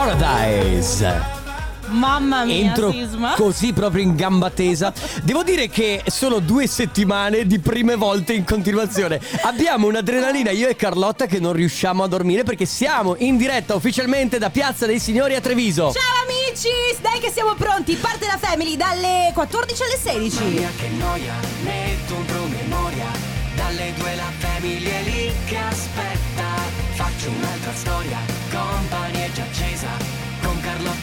Paradise. Mamma mia, Entro Sisma. così proprio in gamba tesa. Devo dire che sono due settimane di prime volte in continuazione. Abbiamo un'adrenalina io e Carlotta che non riusciamo a dormire perché siamo in diretta ufficialmente da Piazza dei Signori a Treviso. Ciao amici, dai che siamo pronti. Parte la Family dalle 14 alle 16. che noia, metto un promemoria Dalle due la famiglia è lì che aspetta Faccio un'altra storia, compagnia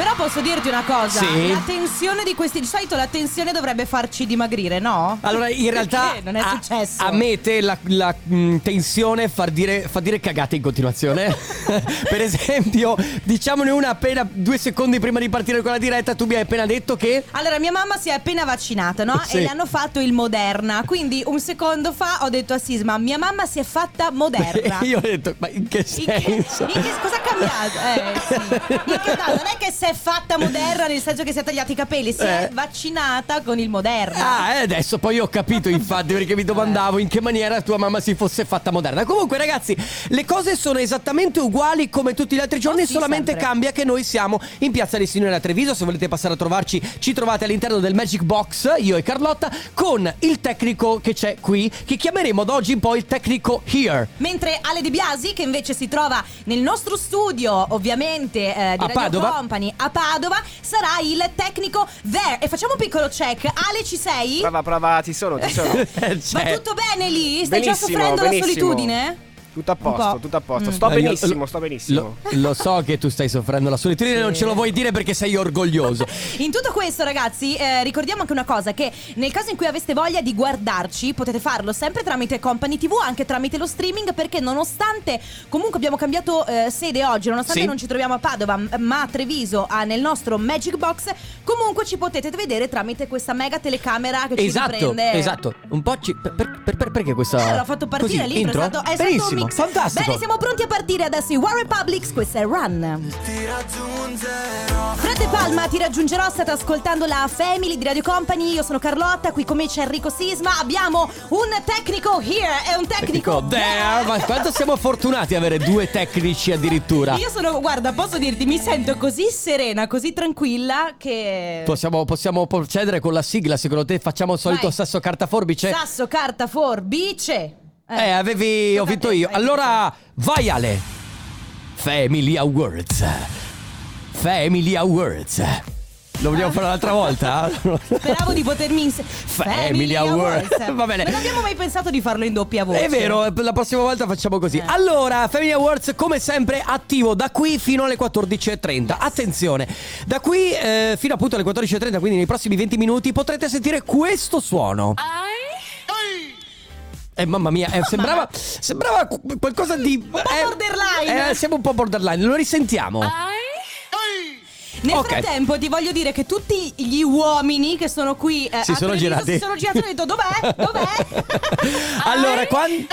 Però posso dirti una cosa. Sì. La tensione di questi. Di solito la tensione dovrebbe farci dimagrire, no? Allora, in realtà Perché non è a- successo. A, me te la, la, mh, tensione fa dire, fa dire cagate in continuazione. per esempio, diciamone una appena due secondi prima di partire con la diretta, tu mi hai appena detto che Allora, mia mamma si è appena vaccinata, no? Sì. E le hanno fatto il Moderna. Quindi un secondo fa ho detto a Sisma: Mia mamma si è fatta Moderna. io ho detto, ma in che In che- senso? in che- cosa ha cambiato? Eh, sì. In che- no, non è che si è fatta moderna nel senso che si è tagliati i capelli, si è Eh. vaccinata con il moderna. Ah, e adesso poi ho capito infatti perché mi domandavo in che maniera tua mamma si fosse fatta moderna. Comunque ragazzi, le cose sono esattamente uguali come tutti gli altri giorni, Oh, sì, solamente sempre. cambia che noi siamo in Piazza dei Signori a Treviso. Se volete passare a trovarci, ci trovate all'interno del Magic Box, io e Carlotta, con il tecnico che c'è qui, che chiameremo da oggi in poi il tecnico Here. Mentre Ale De Biasi, che invece si trova nel nostro studio, ovviamente eh, di A Radio Padova. Company a Padova, sarà il tecnico there. E facciamo un piccolo check. Ale, ci sei? Prova, prova, ci sono, ci sono. Eh, Va c'è- tutto bene lì? Stai già Benissimo, soffrendo la benissimo. solitudine? Tutto a posto, tutto a posto. Mm. Sto Eh, benissimo, lo- sto benissimo. Lo, lo so che tu stai soffrendo la solitudine, Sì. non ce lo vuoi dire perché sei orgoglioso. In tutto questo, ragazzi, eh, ricordiamo anche una cosa: che nel caso in cui aveste voglia di guardarci, potete farlo sempre tramite Company TV, anche tramite lo streaming. Perché nonostante comunque abbiamo cambiato eh, sede oggi, nonostante Sì. non ci troviamo a Padova, ma a Treviso, ah, nel nostro Magic Box, comunque ci potete vedere tramite questa mega telecamera che ci Esatto, riprende. esatto. Un po' ci. Per, per- per- perché questa. Eh, l'ho fatto partire così, lì, intro? è stato, è stato mix. fantastico. Bene, siamo pronti a partire adesso. I War Republics, questa è Run. Fred De Palma ti raggiungerò, state ascoltando la Family di Radio Company, io sono Carlotta, qui con me c'è Enrico Sisma, abbiamo un tecnico here e un tecnico Tecnico there. Ma quanto siamo fortunati ad avere due tecnici addirittura. Io sono, guarda, posso dirti, mi sento così serena, così tranquilla che... Possiamo, possiamo procedere con la sigla, secondo te facciamo il solito Vai. sasso carta forbice? Sasso, carta, forbice. Eh, avevi. Ho vinto io. Allora, vai Ale. Family Awards. Family Awards. Lo vogliamo fare un'altra volta? Speravo di potermi inse- Family Awards. Va bene. Non abbiamo mai pensato di farlo in doppia voce. È vero, eh, la prossima volta facciamo così. Eh. Allora, Family Awards come sempre attivo da qui fino alle 14.30. Attenzione, da qui eh, fino appunto alle 14.30, quindi nei prossimi 20 minuti potrete sentire questo suono. Eh, mamma mia, eh, sembrava, sembrava qu- qualcosa di... Un po' borderline. Eh, siamo un po' borderline, lo risentiamo. Nel Ok. frattempo ti voglio dire che tutti gli uomini che sono qui eh, Si a sono Treviso girati. si sono girati e hanno detto dov'è? Dov'è? allora, quando,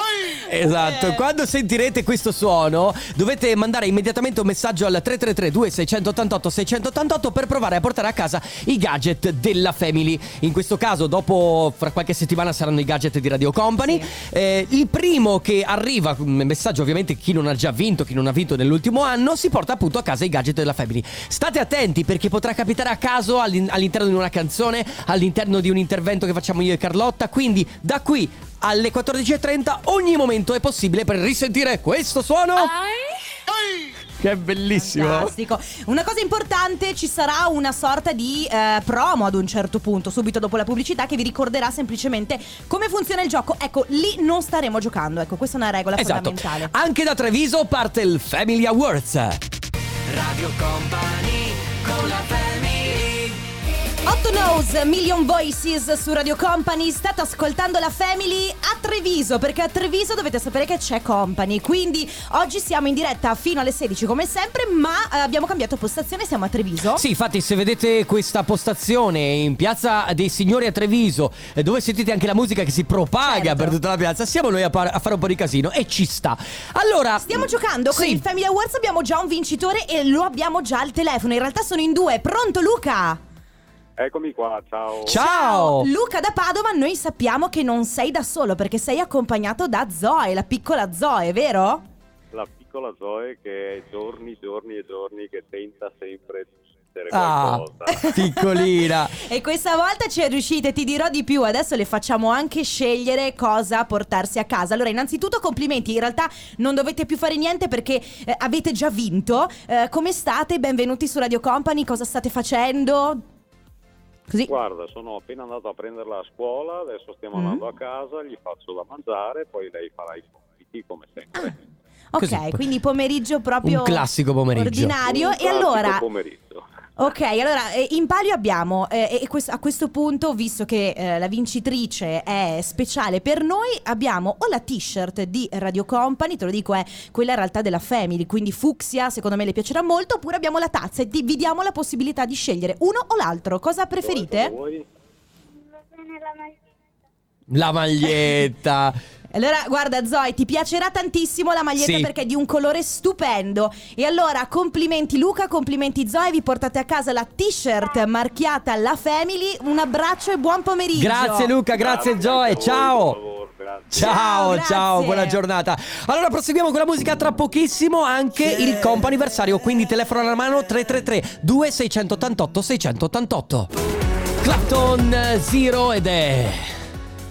esatto, Eh. quando sentirete questo suono, dovete mandare immediatamente un messaggio al 333 2688 688 per provare a portare a casa i gadget della Family. In questo caso, dopo fra qualche settimana saranno i gadget di Radio Company. Eh, il primo che arriva, un messaggio ovviamente chi non ha già vinto, chi non ha vinto nell'ultimo anno, si porta appunto a casa i gadget della Family. State attenti perché potrà capitare a caso all'in- all'interno di una canzone, all'interno di un intervento che facciamo io e Carlotta. Quindi da qui alle 14.30 ogni momento è possibile per risentire questo suono. Che è bellissimo. Fantastico. Una cosa importante, ci sarà una sorta di eh, promo ad un certo punto, subito dopo la pubblicità, che vi ricorderà semplicemente come funziona il gioco. Ecco, lì non staremo giocando. Ecco, questa è una regola Esatto. fondamentale. Anche da Treviso parte il Family Awards. Radio Company, con la family 8 Nose, Million Voices su Radio Company. State ascoltando la Family a Treviso, perché a Treviso dovete sapere che c'è Company. Quindi oggi siamo in diretta fino alle 16 come sempre, ma eh, abbiamo cambiato postazione, siamo a Treviso. Sì, infatti, se vedete questa postazione in piazza dei Signori a Treviso, eh, dove sentite anche la musica che si propaga Certo. per tutta la piazza, siamo noi a, par- a fare un po' di casino e ci sta. Allora, Stiamo giocando con Sì. il Family Awards, abbiamo già un vincitore e lo abbiamo già al telefono. In realtà sono in due. Pronto Luca? Eccomi qua, ciao. Ciao! Luca da Padova, noi sappiamo che non sei da solo perché sei accompagnato da Zoe, la piccola Zoe, vero? La piccola Zoe che è giorni, giorni e giorni che tenta sempre di Ah, qualcosa. piccolina. E questa volta ci è riuscite, ti dirò di più, adesso le facciamo anche scegliere cosa portarsi a casa. Allora, innanzitutto complimenti, in realtà non dovete più fare niente perché eh, avete già vinto. Eh, come state? Benvenuti su Radio Company, cosa state facendo? Così. Guarda, sono appena andato a prenderla a scuola, adesso stiamo Mm. andando a casa, gli faccio da mangiare, poi lei farà i compiti come sempre. Ok, Così. quindi pomeriggio proprio Un classico pomeriggio. ordinario. Un E classico allora, pomeriggio. Ok, allora eh, in palio abbiamo, eh, e questo- a questo punto, visto che eh, la vincitrice è speciale per noi, abbiamo o la t-shirt di Radio Company, te lo dico, è quella in realtà della Family, quindi fucsia, secondo me le piacerà molto, oppure abbiamo la tazza e ti- vi diamo la possibilità di scegliere uno o l'altro. Cosa preferite? Voi? La maglietta. Allora, guarda Zoe, ti piacerà tantissimo la maglietta Sì. perché è di un colore stupendo. E allora, complimenti Luca, complimenti Zoe, vi portate a casa la t-shirt marchiata La Family. Un abbraccio e buon pomeriggio. Grazie Luca, grazie Zoe, anche a voi, ciao. Ciao, Ciao, ciao, buona giornata. Allora proseguiamo con la musica tra pochissimo, anche il compo anniversario, quindi telefono alla mano 333 2688 688. Clapton eh, Zero ed è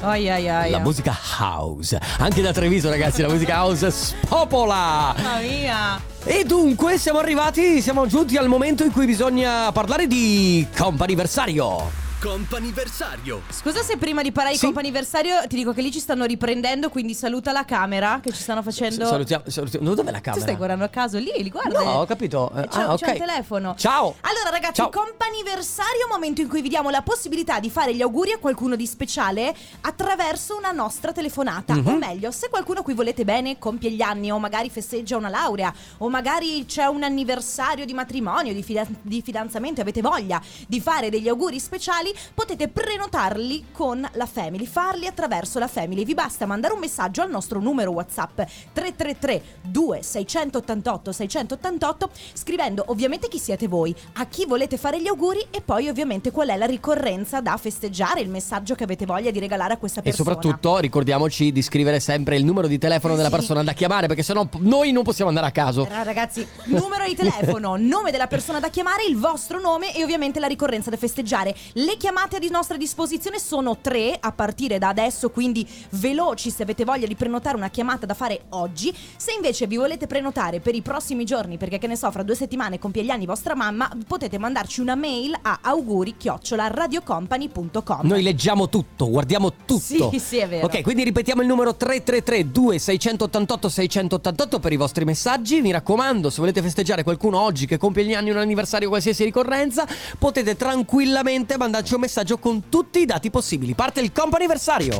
Ai ai ai. la musica house. Anche da Treviso ragazzi, la musica house spopola. Mamma mia. E dunque siamo arrivati, siamo giunti al momento in cui bisogna parlare di comp'anniversario. Comp'anniversario. Scusa se prima di parlare di Sì. comp'anniversario ti dico che lì ci stanno riprendendo, quindi saluta la camera che ci stanno facendo... Salutiamo, salutiamo. Dov'è la Tu camera? stai guardando a caso lì, li guarda. No, ho capito. Eh, C'è, ah, c'è ok. il telefono. Ciao. Allora, ragazzi, Ciao. comp'anniversario, momento in cui vi diamo la possibilità di fare gli auguri a qualcuno di speciale attraverso una nostra telefonata. Mhm. O meglio, se qualcuno a cui volete bene compie gli anni, o magari festeggia una laurea, o magari c'è un anniversario di matrimonio, di, fida- di fidanzamento, e avete voglia di fare degli auguri speciali, potete prenotarli con la Family, farli attraverso la Family. Vi basta mandare un messaggio al nostro numero WhatsApp 333 2688 688 scrivendo ovviamente chi siete voi, a chi volete fare gli auguri e poi ovviamente qual è la ricorrenza da festeggiare, il messaggio che avete voglia di regalare a questa E persona. soprattutto ricordiamoci di scrivere sempre il numero di telefono della sì. persona da chiamare perché sennò noi non possiamo andare a caso. Allora, ragazzi, numero di telefono, nome della persona da chiamare, il vostro nome e ovviamente la ricorrenza da festeggiare. Le chiamate a nostra disposizione sono tre a partire da adesso, quindi veloci se avete voglia di prenotare una chiamata da fare oggi. Se invece vi volete prenotare per i prossimi giorni, perché che ne so, fra due settimane compie gli anni vostra mamma, potete mandarci una mail a auguri-radiocompany.com. Noi leggiamo tutto, guardiamo tutto. Sì, sì, è vero. Ok, quindi ripetiamo il numero 333 2688 688 per i vostri messaggi. Mi raccomando, se volete festeggiare qualcuno oggi che compie gli anni un anniversario qualsiasi ricorrenza, potete tranquillamente mandarci un messaggio con tutti i dati possibili. Parte il comp'anniversario.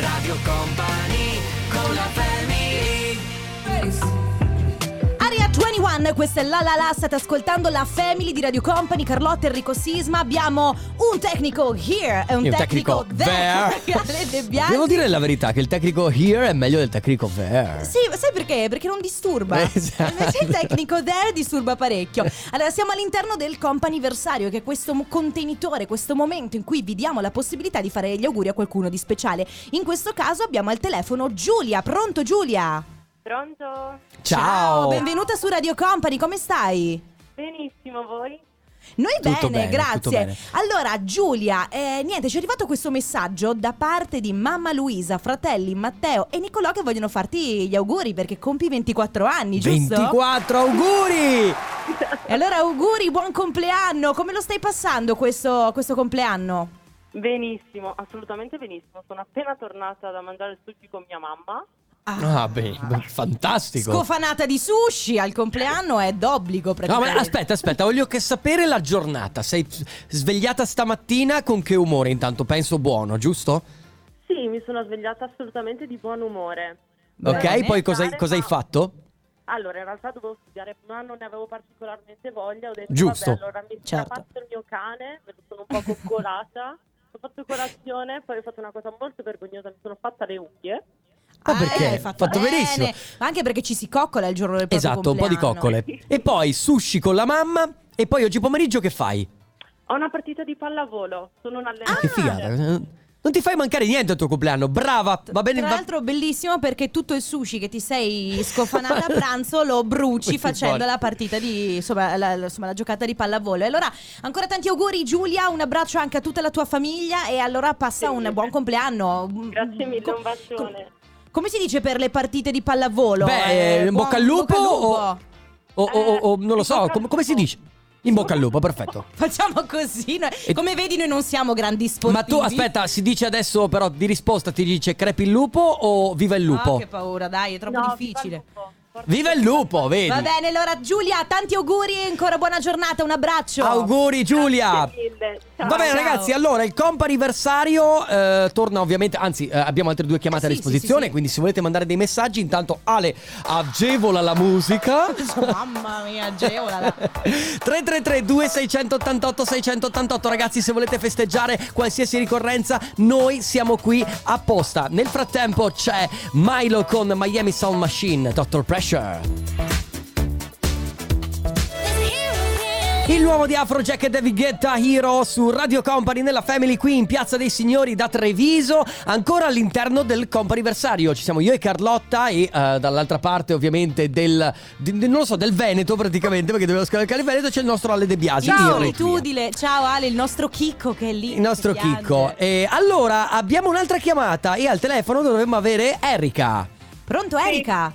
Radio Company con la family. Aria 21, questa è La La La, state ascoltando la Family di Radio Company, Carlotta, Enrico Sisma, abbiamo un tecnico here e un, un tecnico, tecnico there. Devo dire la verità che il tecnico here è meglio del tecnico there. Sì, sai perché? Perché non disturba. Esatto. Invece il tecnico there disturba parecchio. Allora, siamo all'interno del comp'anniversario, che è questo contenitore, questo momento in cui vi diamo la possibilità di fare gli auguri a qualcuno di speciale. In questo caso abbiamo al telefono Giulia. Pronto Giulia? Pronto? Ciao. benvenuta su Radio Company, come stai? Benissimo, voi? Noi Tutto bene, bene, grazie. tutto bene. Allora, Giulia, eh, niente, ci è arrivato questo messaggio da parte di mamma Luisa, fratelli Matteo e Nicolò che vogliono farti gli auguri perché compi 24 anni, giusto? 24 auguri! E allora auguri, buon compleanno. Come lo stai passando questo, questo compleanno? Benissimo, assolutamente benissimo. Sono appena tornata da mangiare il sushi con mia mamma. Ah, beh, beh, fantastico. Scofanata di sushi al compleanno è d'obbligo No, praticamente. ma aspetta, aspetta, voglio che sapere la giornata. Sei svegliata stamattina con che umore? Intanto penso buono, giusto? Sì, mi sono svegliata assolutamente di buon umore. Ok, Bene. poi cosa, cosa hai fatto? Allora, in realtà dovevo studiare, ma non ne avevo particolarmente voglia. Ho detto, Giusto. vabbè, allora mi sono Certo. fatto il mio cane, me lo sono un po' coccolata. ho fatto colazione, poi ho fatto una cosa molto vergognosa, mi sono fatta le unghie. Ah, perché? eh, hai fatto, Fatto bene. benissimo. Ma anche perché ci si coccola il giorno del proprio Esatto, un po' di compleanno. coccole. E poi sushi con la mamma. E poi oggi pomeriggio che fai? Ho una partita di pallavolo, sono un Ah, allenatore. che figata. Non ti fai mancare niente al tuo compleanno. Brava, va bene. Tra va- l'altro bellissimo perché tutto il sushi che ti sei scofanata a pranzo lo bruci facendo la partita di insomma la, la- insomma, la giocata di pallavolo. E allora ancora tanti auguri Giulia, un abbraccio anche a tutta la tua famiglia e allora passa Sì. un buon compleanno. Grazie mille, un bacione. Come si dice per le partite di pallavolo? Beh, Eh, in bocca al lupo bocca al lupo. o- O, o- o- o non lo so, com- come si dice? In bocca al lupo, perfetto. Facciamo così. noi- E- Come vedi noi non siamo grandi sportivi. Ma tu aspetta, si dice adesso però di risposta ti dice crepi il lupo o viva il Ah, lupo? che paura, dai, è troppo No, difficile. viva il lupo. Viva il lupo, vedi? Va bene, allora Giulia, tanti auguri e ancora buona giornata, un abbraccio. Auguri Giulia. Va bene Ciao. ragazzi, allora il comp'anniversario eh, torna ovviamente, anzi eh, abbiamo altre due chiamate Eh, a sì, disposizione, sì, sì. quindi se volete mandare dei messaggi intanto Ale agevola la musica. Mamma mia, agevola. 333 2688 688 ragazzi se volete festeggiare qualsiasi ricorrenza noi siamo qui apposta nel frattempo c'è Milo con Miami Sound Machine Dr. Pressure Il nuovo di Afrojack e David Guetta Hero su Radio Company nella Family qui in Piazza dei Signori da Treviso, ancora all'interno del comp'anniversario. Ci siamo io e Carlotta e eh, dall'altra parte ovviamente del, di- non lo so, del Veneto praticamente, perché dobbiamo scavalcare il Veneto, c'è il nostro Ale De Biasi. Ciao, regia. Tudile. Ciao Ale, il nostro Chicco che è lì. Il nostro. Chicco. E allora abbiamo un'altra chiamata e al telefono dovremmo avere Erika. Pronto, Erika?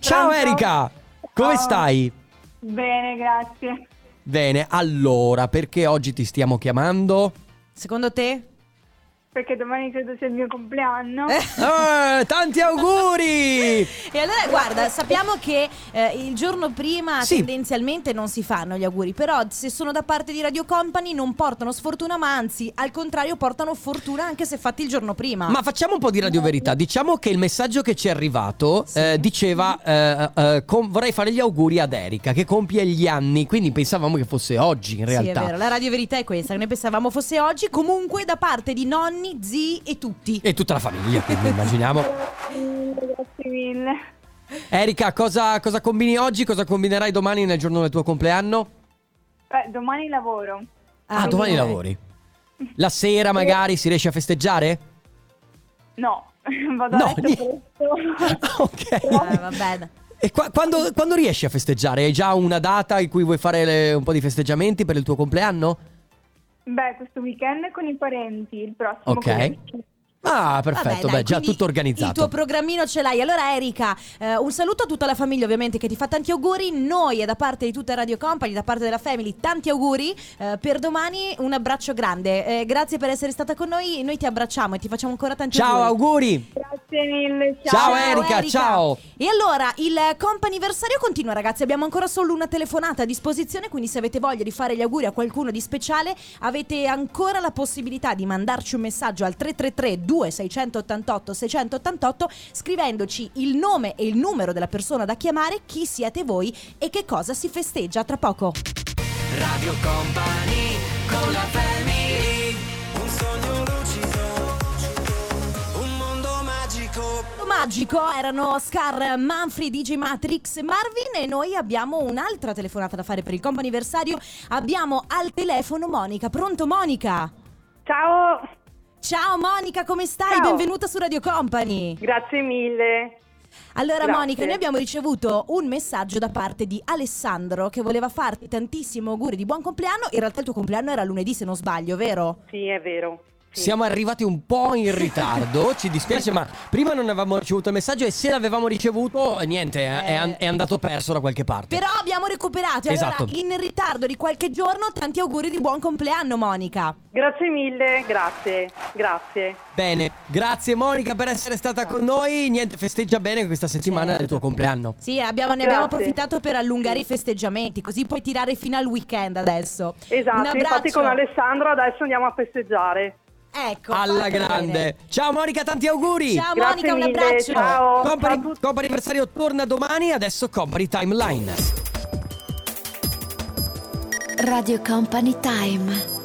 Ciao Pronto? Erika, come Ciao. stai? Bene, grazie. Bene, allora, perché oggi ti stiamo chiamando? Secondo te? Perché domani credo sia il mio compleanno. Eh, tanti auguri! E allora guarda, sappiamo che eh, il giorno prima Sì. tendenzialmente non si fanno gli auguri, però se sono da parte di Radio Company non portano sfortuna, ma anzi al contrario portano fortuna anche se fatti il giorno prima. Ma facciamo un po' di radioverità. Diciamo che il messaggio che ci è arrivato eh, diceva: eh, eh, com- Vorrei fare gli auguri ad Erika che compie gli anni. Quindi pensavamo che fosse oggi in Sì, è realtà. vero, la radio verità è questa, che noi pensavamo fosse oggi, comunque da parte di nonni, zii e tutti. e tutta la famiglia, quindi immaginiamo. Grazie mille. Erika, cosa, cosa combini oggi? Cosa combinerai domani nel giorno del tuo compleanno? Beh, domani lavoro. Ah, domani lavori. La sera magari si riesce a festeggiare? No, vado No, a letto presto. ok. Eh, vabbè. E qua- quando, quando riesci a festeggiare? Hai già una data in cui vuoi fare le- un po' di festeggiamenti per il tuo compleanno? Beh, questo weekend con i parenti, il prossimo Ok. con. Ah, perfetto, Vabbè, beh, dai, già quindi tutto organizzato. Il tuo programmino ce l'hai. Allora, Erika, eh, un saluto a tutta la famiglia, ovviamente, che ti fa tanti auguri. Noi, e da parte di tutta Radio Company, da parte della Family, tanti auguri. Eh, per domani, un abbraccio grande. Eh, grazie per essere stata con noi. Noi ti abbracciamo e ti facciamo ancora tanti Ciao, auguri. auguri! Grazie mille, Ciao, ciao. Erika, ciao. E allora il comp'anniversario continua, ragazzi. Abbiamo ancora solo una telefonata a disposizione. Quindi, se avete voglia di fare gli auguri a qualcuno di speciale, avete ancora la possibilità di mandarci un messaggio al 333 2688 688 scrivendoci il nome e il numero della persona da chiamare, chi siete voi e che cosa si festeggia tra poco. Radio Company con la family Un sogno lucido Un mondo magico Magico erano Scar, Manfred, DJ Matrix e Marvin e noi abbiamo un'altra telefonata da fare per il comp'anniversario. Abbiamo al telefono Monica. Pronto Monica? Ciao, Ciao Monica, come stai? Ciao. Benvenuta su Radio Company. grazie mille. Allora Grazie. Monica, noi abbiamo ricevuto un messaggio da parte di Alessandro che voleva farti tantissimo auguri di buon compleanno. In realtà il tuo compleanno era lunedì se non sbaglio, vero? Sì, è vero. Siamo arrivati un po' in ritardo, ci dispiace, ma prima non avevamo ricevuto il messaggio e se l'avevamo ricevuto, niente, è, è an- è andato perso da qualche parte. Però abbiamo recuperato. e Esatto. Allora, in ritardo di qualche giorno, tanti auguri di buon compleanno Monica. Grazie mille, grazie, grazie. Bene, grazie Monica per essere stata con noi. Niente, festeggia bene questa settimana del tuo compleanno. Sì, abbiamo- ne abbiamo Grazie. approfittato per allungare i festeggiamenti, così puoi tirare fino al weekend adesso. Un Esatto, abbraccio. infatti con Alessandro adesso andiamo a festeggiare. Ecco, Alla grande. bene. Ciao Monica, tanti auguri. Ciao Grazie Monica, un mille, abbraccio. ciao. Company anniversario torna domani, adesso Company Timeline. Radio Company Time.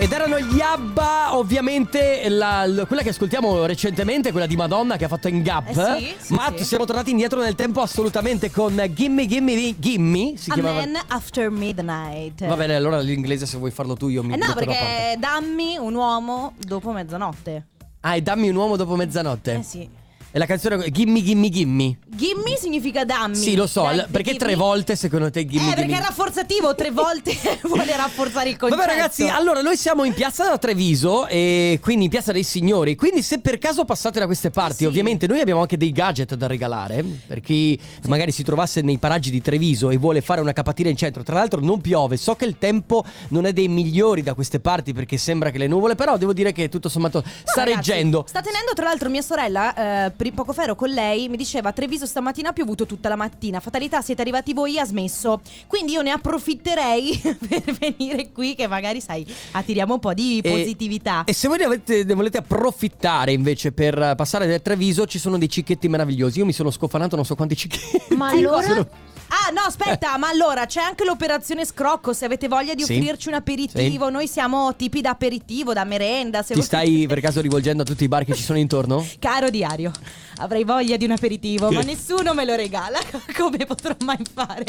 Ed erano gli ABBA, ovviamente la- l- quella che ascoltiamo recentemente, quella di Madonna che ha fatto in Gap. Eh sì, sì, ma sì. siamo tornati indietro nel tempo assolutamente con Gimme Gimme Gimme. Si A chiamava. Man After Midnight. Va bene, allora l'inglese se vuoi farlo tu io mi Eh no, perché dammi un uomo dopo mezzanotte. Ah, e dammi un uomo dopo mezzanotte. Eh sì. E la canzone Gimme Gimme Gimme. Gimme significa dammi. Sì, lo so, Dai, perché gimme. tre volte secondo te Gimme Eh, perché Gimme è rafforzativo, tre volte vuole rafforzare il concetto. Vabbè ragazzi, allora noi siamo in piazza da Treviso e quindi in piazza dei signori, quindi se per caso passate da queste parti, Sì. ovviamente noi abbiamo anche dei gadget da regalare per chi magari si trovasse nei paraggi di Treviso e vuole fare una capatina in centro. Tra l'altro non piove, so che il tempo non è dei migliori da queste parti perché sembra che le nuvole, però devo dire che tutto sommato No, sta ragazzi, reggendo. Sta tenendo, tra l'altro, mia sorella. eh, poco fa ero con lei. Mi diceva: Treviso stamattina ha piovuto tutta la mattina. Fatalità, siete arrivati voi, ha smesso. Quindi io ne approfitterei per venire qui, che magari, sai, attiriamo un po' di E- positività. E se voi ne, avete- ne volete approfittare invece per passare da Treviso, ci sono dei cicchetti meravigliosi. Io mi sono scofanato non so quanti cicchetti. Ma allora? Sono- Ah, no, aspetta, ma allora c'è anche l'operazione scrocco. Se avete voglia di Sì. offrirci un aperitivo, noi siamo tipi da aperitivo, da merenda. Se Ti voi- stai per caso rivolgendo a tutti i bar che ci sono intorno? Caro diario, avrei voglia di un aperitivo, ma nessuno me lo regala. Come potrò mai fare?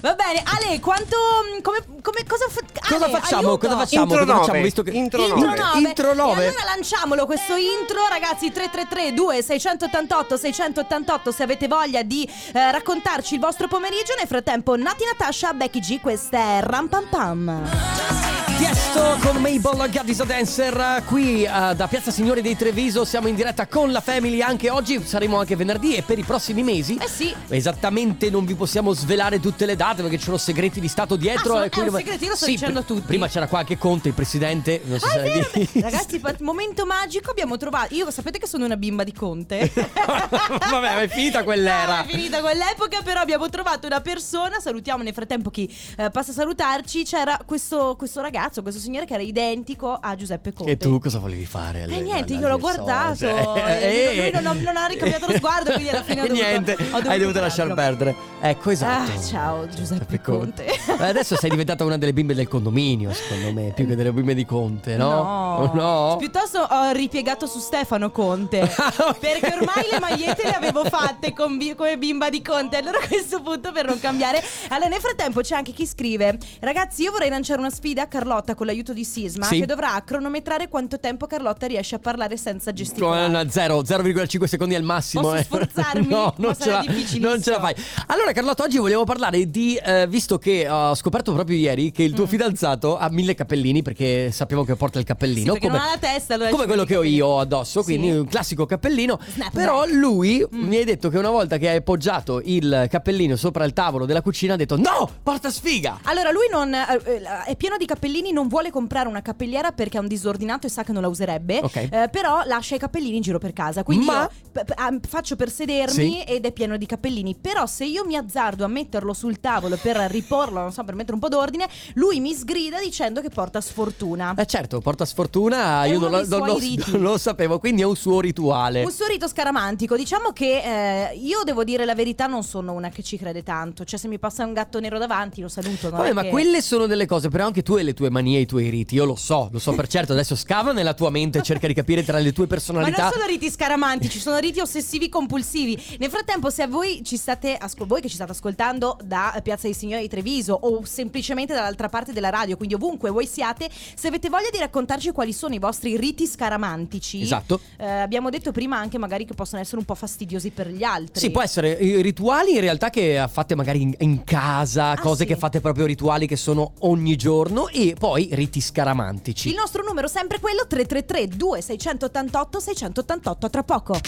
Va bene, Ale, quanto. Come, come- cosa, fa- Cosa Ale, facciamo? aiuto. Cosa facciamo? Intro Cosa facciamo? nove. Visto che... Intro Intro nove. 9. Intro 9. E allora lanciamolo questo intro, ragazzi. 333 2688 688 se avete voglia di eh, raccontarci il vostro pomeriggio. Nel frattempo, Nati Natasha, Becky G, questa è Ram Pam Pam. Tiesto con Mabel Gaddis a Dancer qui eh, da Piazza Signori dei Treviso siamo in diretta con la Family anche oggi saremo anche venerdì e per i prossimi mesi Eh sì. esattamente non vi possiamo svelare tutte le date perché ci sono segreti di stato dietro Ah, e sono- è un segretino, sto Sì, dicendo a tutti. prima c'era qualche Conte il presidente non so Ah, se vero. Ragazzi, momento magico abbiamo trovato. Io sapete che sono una bimba di Conte. Vabbè, ma è finita quell'era. No, è finita quell'epoca, però abbiamo trovato una persona. Salutiamo nel frattempo chi eh, passa a salutarci. C'era questo, questo ragazzo, questo signore che era identico a Giuseppe Conte. e tu cosa volevi fare? E alle- niente, alle- io l'ho alle guardato. e lui non, ha- non ha ricambiato lo sguardo, quindi alla fine ho dovuto, niente, ho dovuto hai dovuto lasciar perdere. Ecco, esatto. Ah, ciao Giuseppe Conte. Eh, Adesso sei diventata una delle bimbe del condominio, secondo me, più che delle bimbe di Conte, no? No. No? Piuttosto ho ripiegato su Stefano Conte. Perché ormai le magliette le avevo fatte bi- come bimba di Conte. Allora a questo punto per non cambiare. Allora nel frattempo c'è anche chi scrive: Ragazzi, io vorrei lanciare una sfida a Carlotta con l'aiuto di Sisma. Sì. Che dovrà cronometrare quanto tempo Carlotta riesce a parlare senza gesticolare. no, zero, 0,5 secondi al massimo. Posso eh. sforzarmi? No, Ma non ce, sarà la, difficilissimo. non ce la fai. Allora, Carlotta, oggi volevo parlare di. eh, visto che ho scoperto proprio ieri che il Mm. tuo fidanzato ha mille cappellini, perché sappiamo che porta il Sì, cappellino. perché come, non ha la testa, allora come ci quello che ho io addosso, Sì. quindi un classico cappellino. Snap Però lui Mm. mi ha detto che una volta che hai appoggiato il cappellino sopra il tavolo della cucina ha detto: No, porta sfiga! Allora, lui non eh, eh, è pieno di cappellini, non vuole comprare una cappelliera perché è un disordinato e sa che non la userebbe. Ok. Eh, però lascia i cappellini in giro per casa. Quindi Ma- p- p- faccio per sedermi Sì. ed è pieno di cappellini. Però se io mi azzardo a metterlo sul tavolo per riporlo, non so, per mettere un po' d'ordine, lui mi sgrida dicendo che porta sfortuna. Eh certo, porta sfortuna, È io non, lo- non lo- non lo sapevo, quindi è un suo rituale. Un suo rito scaramantico, diciamo che eh, io devo dire la verità, non sono una che ci crede tanto. Cioè, se mi passa un gatto nero davanti, lo saluto. Vabbè, ma che- quelle sono delle cose, però anche tu hai le tue manie e i tuoi riti. Io lo so, lo so per certo. Adesso scava nella tua mente e cerca di capire tra le tue Ma personalità. non sono riti scaramantici, sono riti ossessivi compulsivi. Nel frattempo, se voi ci state ascol- voi che ci state ascoltando da Piazza dei Signori di Treviso o semplicemente dall'altra parte della radio, quindi ovunque voi siate, se avete voglia di raccontarci quali sono i vostri riti scaramantici. Esatto. eh, abbiamo detto prima anche magari che possono essere un po' fastidiosi per gli altri. Sì, può essere eh, rituali in realtà che fate magari in, in casa, cose Ah, sì. che fate proprio rituali che sono ogni giorno e poi riti scaramantici. Il nostro numero sempre quello 333 2688 688 tra poco.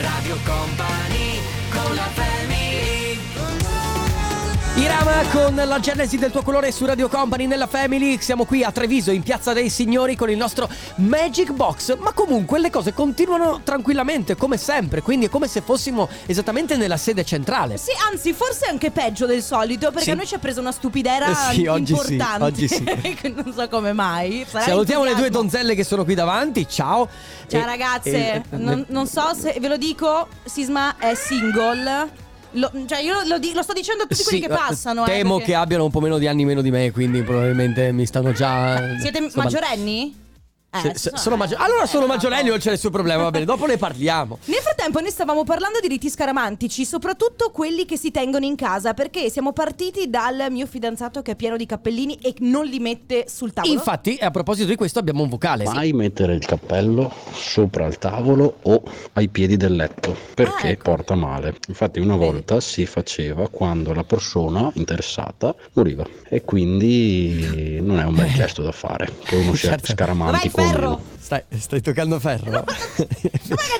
Radio Company con la family Irama con la genesi del tuo colore su Radio Company nella Family. Siamo qui a Treviso in Piazza dei Signori con il nostro Magic Box. Ma comunque le cose continuano tranquillamente, come sempre. Quindi è come se fossimo esattamente nella sede centrale. Sì, anzi, forse anche peggio del solito perché Sì. a noi ci ha preso una stupidera Eh sì, oggi sì, importante. oggi sì. non so come mai. Sarà Salutiamo le due donzelle che sono qui davanti. Ciao. Ciao E- ragazze, e- non, non so se ve lo dico, Sisma è single. Lo, cioè, io lo, lo sto dicendo a tutti quelli Sì, che eh, passano. eh, Temo perché- che abbiano un po' meno di anni meno di me, quindi probabilmente mi stanno già. Siete maggiorenni? Eh, se- se- so- sono maggior- Allora sono eh, maggiorenni, non c'è nessun problema, va bene, dopo ne parliamo. Nel frattempo noi stavamo parlando di riti scaramantici, soprattutto quelli che si tengono in casa, perché siamo partiti dal mio fidanzato che è pieno di cappellini e non li mette sul tavolo. Infatti, a proposito di questo, abbiamo un vocale. Mai mettere il cappello sopra il tavolo o ai piedi del letto perché Ah, ecco. porta male. Infatti una volta si faceva quando la persona interessata moriva e quindi non è un bel gesto da fare che uno sia Certo. scaramantico Vai, ferro! Stai, stai toccando ferro.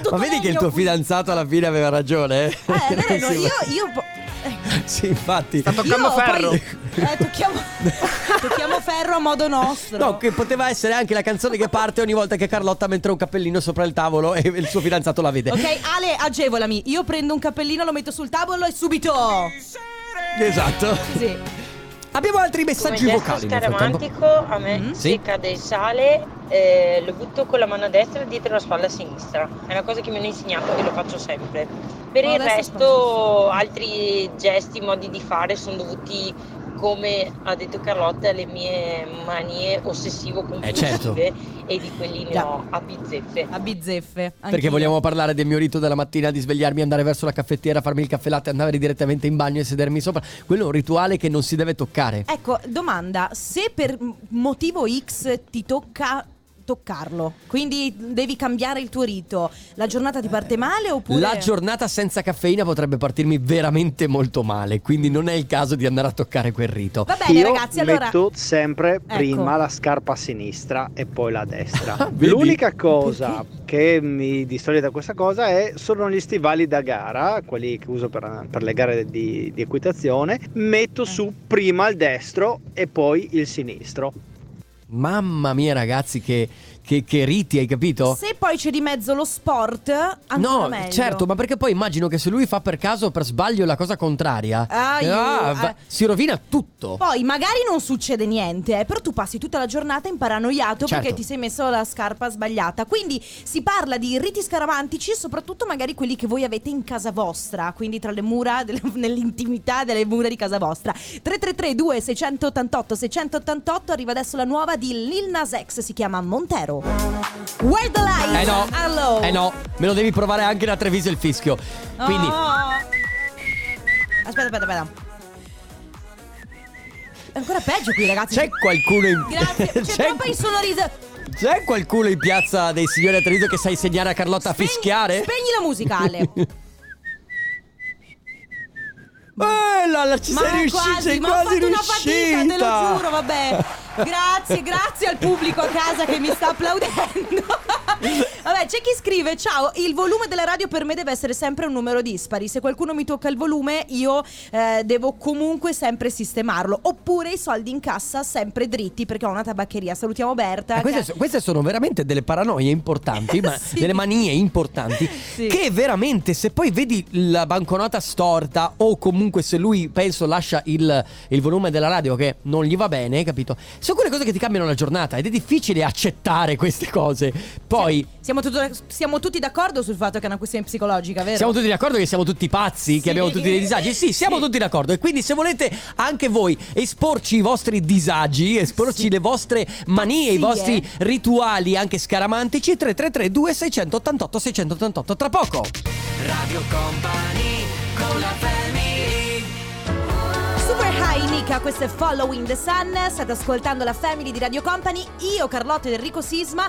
tutto Ma vedi che il tuo qui? fidanzato alla fine aveva ragione? Eh, no, no, Sì, io, io po- Sì, infatti. Sta toccando io ferro. poi- eh, tocchiamo, tocchiamo ferro a modo nostro. No, che poteva essere anche la canzone che parte ogni volta che Carlotta mette un cappellino sopra il tavolo e il suo fidanzato la vede. Ok, Ale, agevolami. Io prendo un cappellino, lo metto sul tavolo e subito. Esatto. Sì. Abbiamo altri messaggi Come vocali. frattempo. scaramantico a me Mhm. Sì. se cade il sale eh, lo butto con la mano destra dietro la spalla sinistra è una cosa che mi hanno insegnato e lo faccio sempre per Oh, il resto altri gesti modi di fare sono dovuti come ha detto Carlotta alle mie manie ossessivo compulsive Eh, certo. e di quelli ne ho a bizzeffe A bizzeffe. Perché anch'io. vogliamo parlare del mio rito della mattina di svegliarmi, andare verso la caffettiera, farmi il caffè latte, andare direttamente in bagno e sedermi sopra. Quello è un rituale che non si deve toccare. Ecco, domanda, se per motivo X ti tocca toccarlo, quindi devi cambiare il tuo rito, la giornata ti parte male oppure La giornata senza caffeina potrebbe partirmi veramente molto male, quindi non è il caso di andare a toccare quel rito. Va bene, Io ragazzi, allora metto sempre Ecco. prima la scarpa a sinistra e poi la destra. Ah? L'unica cosa che mi distoglie da questa cosa è, sono gli stivali da gara, quelli che uso per, per le gare di, di equitazione. Metto su prima il destro e poi il sinistro. Mamma mia, ragazzi, che, che- che riti, hai capito? se poi c'è di mezzo lo sport, ancora No, meglio. certo, ma perché poi immagino che se lui fa per caso per sbaglio la cosa contraria, Ah, io- va- eh. si rovina tutto. Poi magari non succede niente, eh, però tu passi tutta la giornata imparanoiato Certo. perché ti sei messo la scarpa sbagliata. Quindi si parla di riti scaramantici, soprattutto magari quelli che voi avete in casa vostra, quindi tra le mura, delle- nell'intimità delle mura di casa vostra. 333 2688 688 arriva adesso la nuova di Lil Nas X, si chiama Montero. Where the lights? Eh no, Hello. eh no, me lo devi provare anche da Treviso il fischio. Quindi, Oh. Aspetta, aspetta, aspetta. È ancora peggio qui, ragazzi. c'è qualcuno in Grazie. C'è, c'è, troppa insonorizzazione. c'è qualcuno in piazza dei signori a Treviso che sa insegnare a Carlotta a fischiare? Spegni la musicale. Eh, la, la, ci ma sei riuscita, quasi, sei ma ho quasi fatto una fatica, te lo giuro, vabbè. Grazie, grazie al pubblico a casa che mi sta applaudendo. Vabbè, c'è chi scrive: Ciao, il volume della radio per me deve essere sempre un numero dispari. Se qualcuno mi tocca il volume, io eh, devo comunque sempre sistemarlo. Oppure i soldi in cassa sempre dritti perché ho una tabaccheria. Salutiamo Berta. Eh, queste, che- queste sono veramente delle paranoie importanti, ma Sì. delle manie importanti. Sì. Che veramente, se poi vedi la banconota storta, o comunque se lui penso lascia il, il volume della radio che non gli va bene, capito? Sono quelle cose che ti cambiano la giornata ed è difficile accettare queste cose. Poi. Siamo, tutto- siamo tutti d'accordo sul fatto che è una questione psicologica, vero? Siamo tutti d'accordo che siamo tutti pazzi, Sì. che abbiamo tutti dei disagi? Sì, siamo Sì. tutti d'accordo. E quindi se volete anche voi esporci i vostri disagi, esporci Sì. le vostre manie, i Pazzie. vostri rituali anche scaramantici, 333 2688 688 tra poco. Radio Company con la family Nika, questo è Following the Sun. State ascoltando la family di Radio Company. Io, Carlotta ed Enrico Sisma.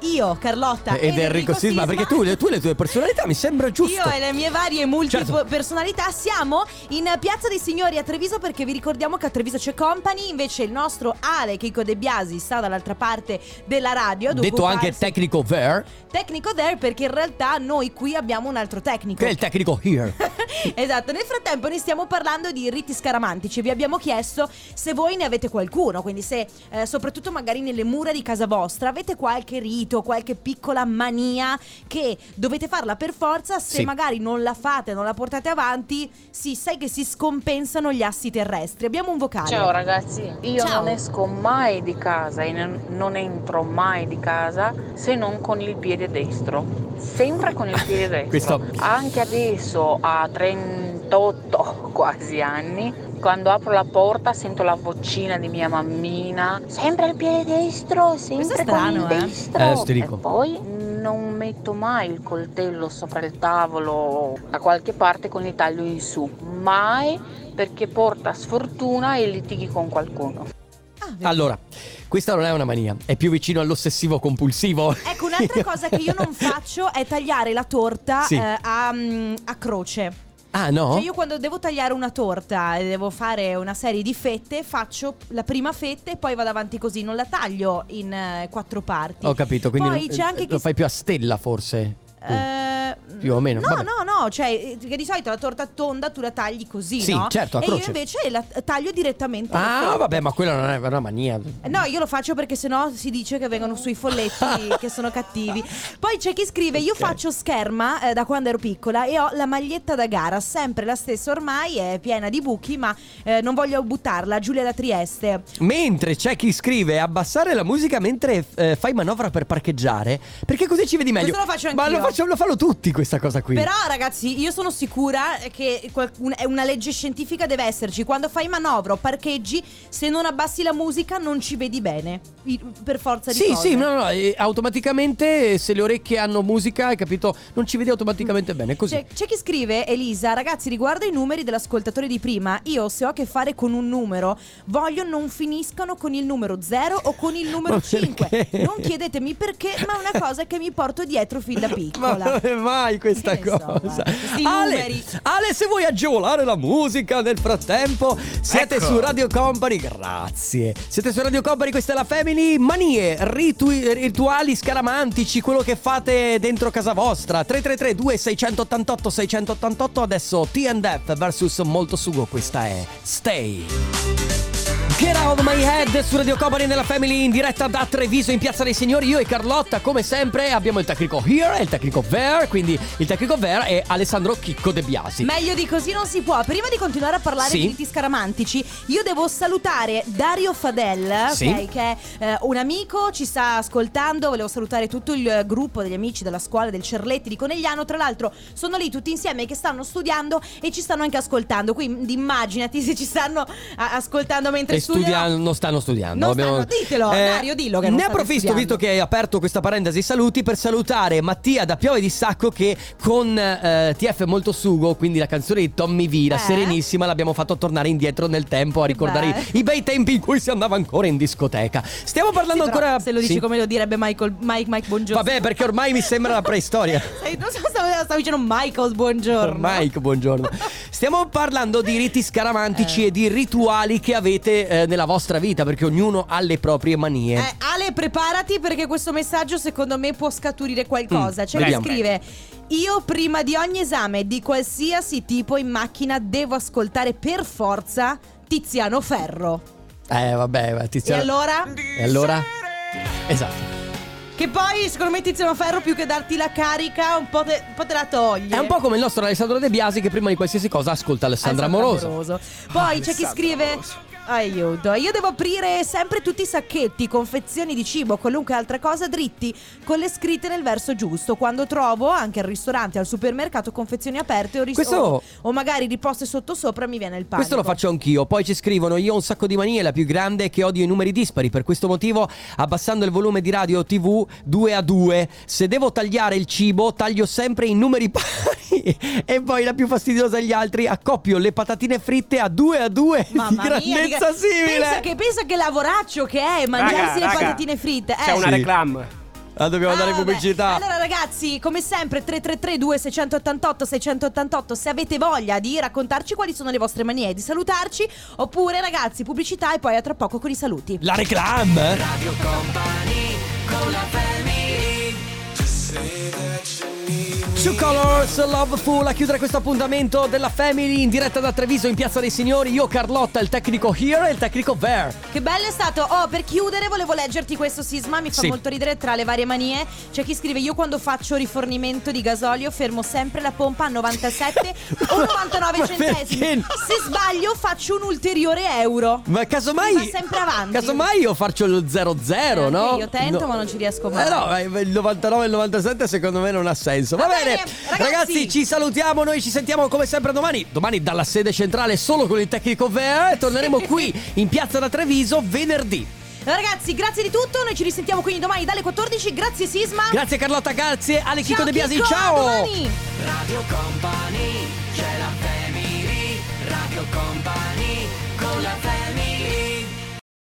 Io, Carlotta Ed Enrico Sisma, perché tu, tu e le tue personalità mi sembra giusto. Io e le mie varie multiple Certo. siamo in Piazza dei Signori a Treviso perché vi ricordiamo che a Treviso c'è Company, invece il nostro Ale Chico De Biasi sta dall'altra parte della radio. ad Detto anche tecnico there, tecnico there perché in realtà noi qui abbiamo un altro tecnico. che è il tecnico here. esatto, nel frattempo noi stiamo parlando di riti scaramantici. Vi abbiamo chiesto se voi ne avete qualcuno, quindi se eh, soprattutto magari nelle mura di casa vostra avete qualche rito, qualche piccola mania che dovete farla per forza, se Sì. magari non la fate, non la portate avanti, sì, sai che si scompensano gli assi terrestri. Abbiamo un vocale. Ciao ragazzi, io Ciao. non esco mai di casa e non- non entro mai di casa se non con il piede destro. Sempre con il piede destro. Questo- Anche adesso a 30 48 quasi anni. Quando apro la porta sento la vocina di mia mammina. Sempre al piede destro, sempre è strano, con il eh. destro. Eh, dico. e poi non metto mai il coltello sopra il tavolo da qualche parte con il taglio in su. Mai perché porta sfortuna e litighi con qualcuno. Allora, questa non è una mania, è più vicino all'ossessivo compulsivo. Ecco, un'altra cosa che io non faccio è tagliare la torta Sì. eh, a, mm, a croce. Ah, no? Cioè io quando devo tagliare una torta e devo fare una serie di fette, faccio la prima fetta e poi vado avanti così, non la taglio in eh, quattro parti. Ho capito, quindi Poi c'è anche lo chi fai più a stella forse. tu. Più o meno, No, vabbè. no, no, cioè eh, che di solito la torta tonda tu la tagli così, Sì, no? certo, a E io invece la taglio direttamente. Ah, vabbè, ma quella non è una mania. Eh, No, io lo faccio perché sennò si dice che vengono sui folletti che sono cattivi. Poi c'è chi scrive: Io Ok. faccio scherma eh, da quando ero piccola e ho la maglietta da gara, sempre la stessa ormai, è piena di buchi, ma eh, non voglio buttarla. Giulia da Trieste. Mentre c'è chi scrive abbassare la musica mentre eh, fai manovra per parcheggiare, perché così ci vedi meglio. Questo lo faccio Ma lo, anch'io. faccio, lo fanno tutti questa cosa qui. Però, ragazzi, io sono sicura che una legge scientifica deve esserci. Quando fai manovra o parcheggi, se non abbassi la musica, non ci vedi bene. Per forza di Sì, cose. sì, no, no, e automaticamente se le orecchie hanno musica, hai capito, non ci vedi automaticamente bene, così. C'è, c'è chi scrive, Elisa, ragazzi, riguardo i numeri dell'ascoltatore di prima, io se ho a che fare con un numero, voglio non finiscano con il numero 0 o con il numero Ma 5. perché? Non chiedetemi perché, ma è una cosa che mi porto dietro fin da Ma piccola. Mai questa Che so, cosa? questi Ale. Ale, se vuoi agevolare la musica nel frattempo, siete Ecco. su Radio Company. Grazie. Siete su Radio Company, questa è la Family. Manie, ritu- rituali scaramantici, quello che fate dentro casa vostra. 333 2688 688 adesso TNF versus Molto Sugo. Questa è Stay. Get out of my head su Radio Company nella Family in diretta da Treviso in Piazza dei Signori. Io e Carlotta, come sempre, abbiamo il tecnico here e il tecnico there. Quindi il tecnico there è Alessandro Chicco De Biasi. Meglio di così non si può. Prima di continuare a parlare Sì. di riti scaramantici, io devo salutare Dario Fadel, Sì. ok, che è eh, un amico, ci sta ascoltando. Volevo salutare tutto il eh, gruppo degli amici della scuola del Cerletti di Conegliano. Tra l'altro, sono lì tutti insieme che stanno studiando e ci stanno anche ascoltando. Quindi immaginati se ci stanno a- ascoltando mentre E studiano. non stanno studiando. Non stanno- ditelo, Dario, dillo che non Ne approfitto, studiando. visto che hai aperto questa parentesi saluti, per salutare Mattia da Piove di Sacco che con eh, TF Molto Sugo, quindi la canzone di Tommy V, la Eh? Serenissima, l'abbiamo fatto tornare indietro nel tempo a ricordare i, i bei tempi in cui si andava ancora in discoteca. Stiamo parlando Sì, ancora... Se lo dici Sì. come lo direbbe Michael, Mike, Mike Buongiorno. Vabbè, perché ormai mi sembra la preistoria. Eh, Non so, stavo, stavo dicendo Michael Buongiorno. Mike, buongiorno. Stiamo parlando di riti scaramantici e di rituali che avete eh, nella vostra vita, perché ognuno ha le proprie manie. Eh, Ale, preparati perché questo messaggio secondo me può scaturire qualcosa. Mm, C'è chi vediamo. scrive: Io prima di ogni esame di qualsiasi tipo in macchina devo ascoltare per forza Tiziano Ferro. Eh, vabbè, va, Tiziano. E allora? E allora? Esatto. Che poi, secondo me, Tiziano Ferro, più che darti la carica, un po' te, un po' te la toglie. È un po' come il nostro Alessandro De Biasi che prima di qualsiasi cosa ascolta Alessandra Amoroso. Poi c'è chi scrive. Aiuto, io devo aprire sempre tutti i sacchetti, confezioni di cibo, qualunque altra cosa dritti, con le scritte nel verso giusto. Quando trovo anche al ristorante, al supermercato, confezioni aperte o, ris- Questo- o, o magari riposte sotto sopra, mi viene il panico. Questo lo faccio anch'io. Poi ci scrivono: Io ho un sacco di manie. La più grande è che odio i numeri dispari. Per questo motivo, abbassando il volume di radio o TV 2 a 2. Se devo tagliare il cibo, taglio sempre in numeri pari. e poi la più fastidiosa degli altri, accoppio le patatine fritte a 2 a 2. Mamma di mia, grandezza dica- simile. Pensa che, pensa che lavoraccio che è mangiarsi Raga, le raga, patatine fritte. C'è eh. una Sì. reclam. Ah, dobbiamo Ah, dare vabbè. pubblicità. Allora ragazzi, come sempre 333 2688 688 se avete voglia di raccontarci quali sono le vostre manie, di salutarci oppure ragazzi, pubblicità e poi a tra poco con i saluti. La reclam. Radio Company con la family Two Colors, Loveful a chiudere questo appuntamento della Family in diretta da Treviso in Piazza dei Signori. Io, Carlotta, il tecnico here e il tecnico there. Che bello è stato. Oh, per chiudere volevo leggerti questo sisma, mi fa Sì. molto ridere tra le varie manie. C'è chi scrive "Io quando faccio rifornimento di gasolio fermo sempre la pompa a 97 o 99 Ma centesimi. perché? Se sbaglio faccio un ulteriore euro." Ma casomai. Va sempre avanti. Casomai io faccio lo 0-0, Eh, no? io tento, No. ma non ci riesco mai. Eh no, il 99 e il 97 secondo me non ha senso. Va, Va bene. Bene, ragazzi. ci salutiamo, noi ci sentiamo come sempre domani. Domani dalla sede centrale solo con il tecnico Vea. Torneremo qui in piazza da Treviso venerdì. Ragazzi, grazie di tutto. Noi ci risentiamo quindi domani dalle 14. Grazie Sisma. Grazie Carlotta, grazie Ale Chico De Biasi. Chicco, a Ciao! domani. Radio Company, c'è la family, Radio Company, con la family.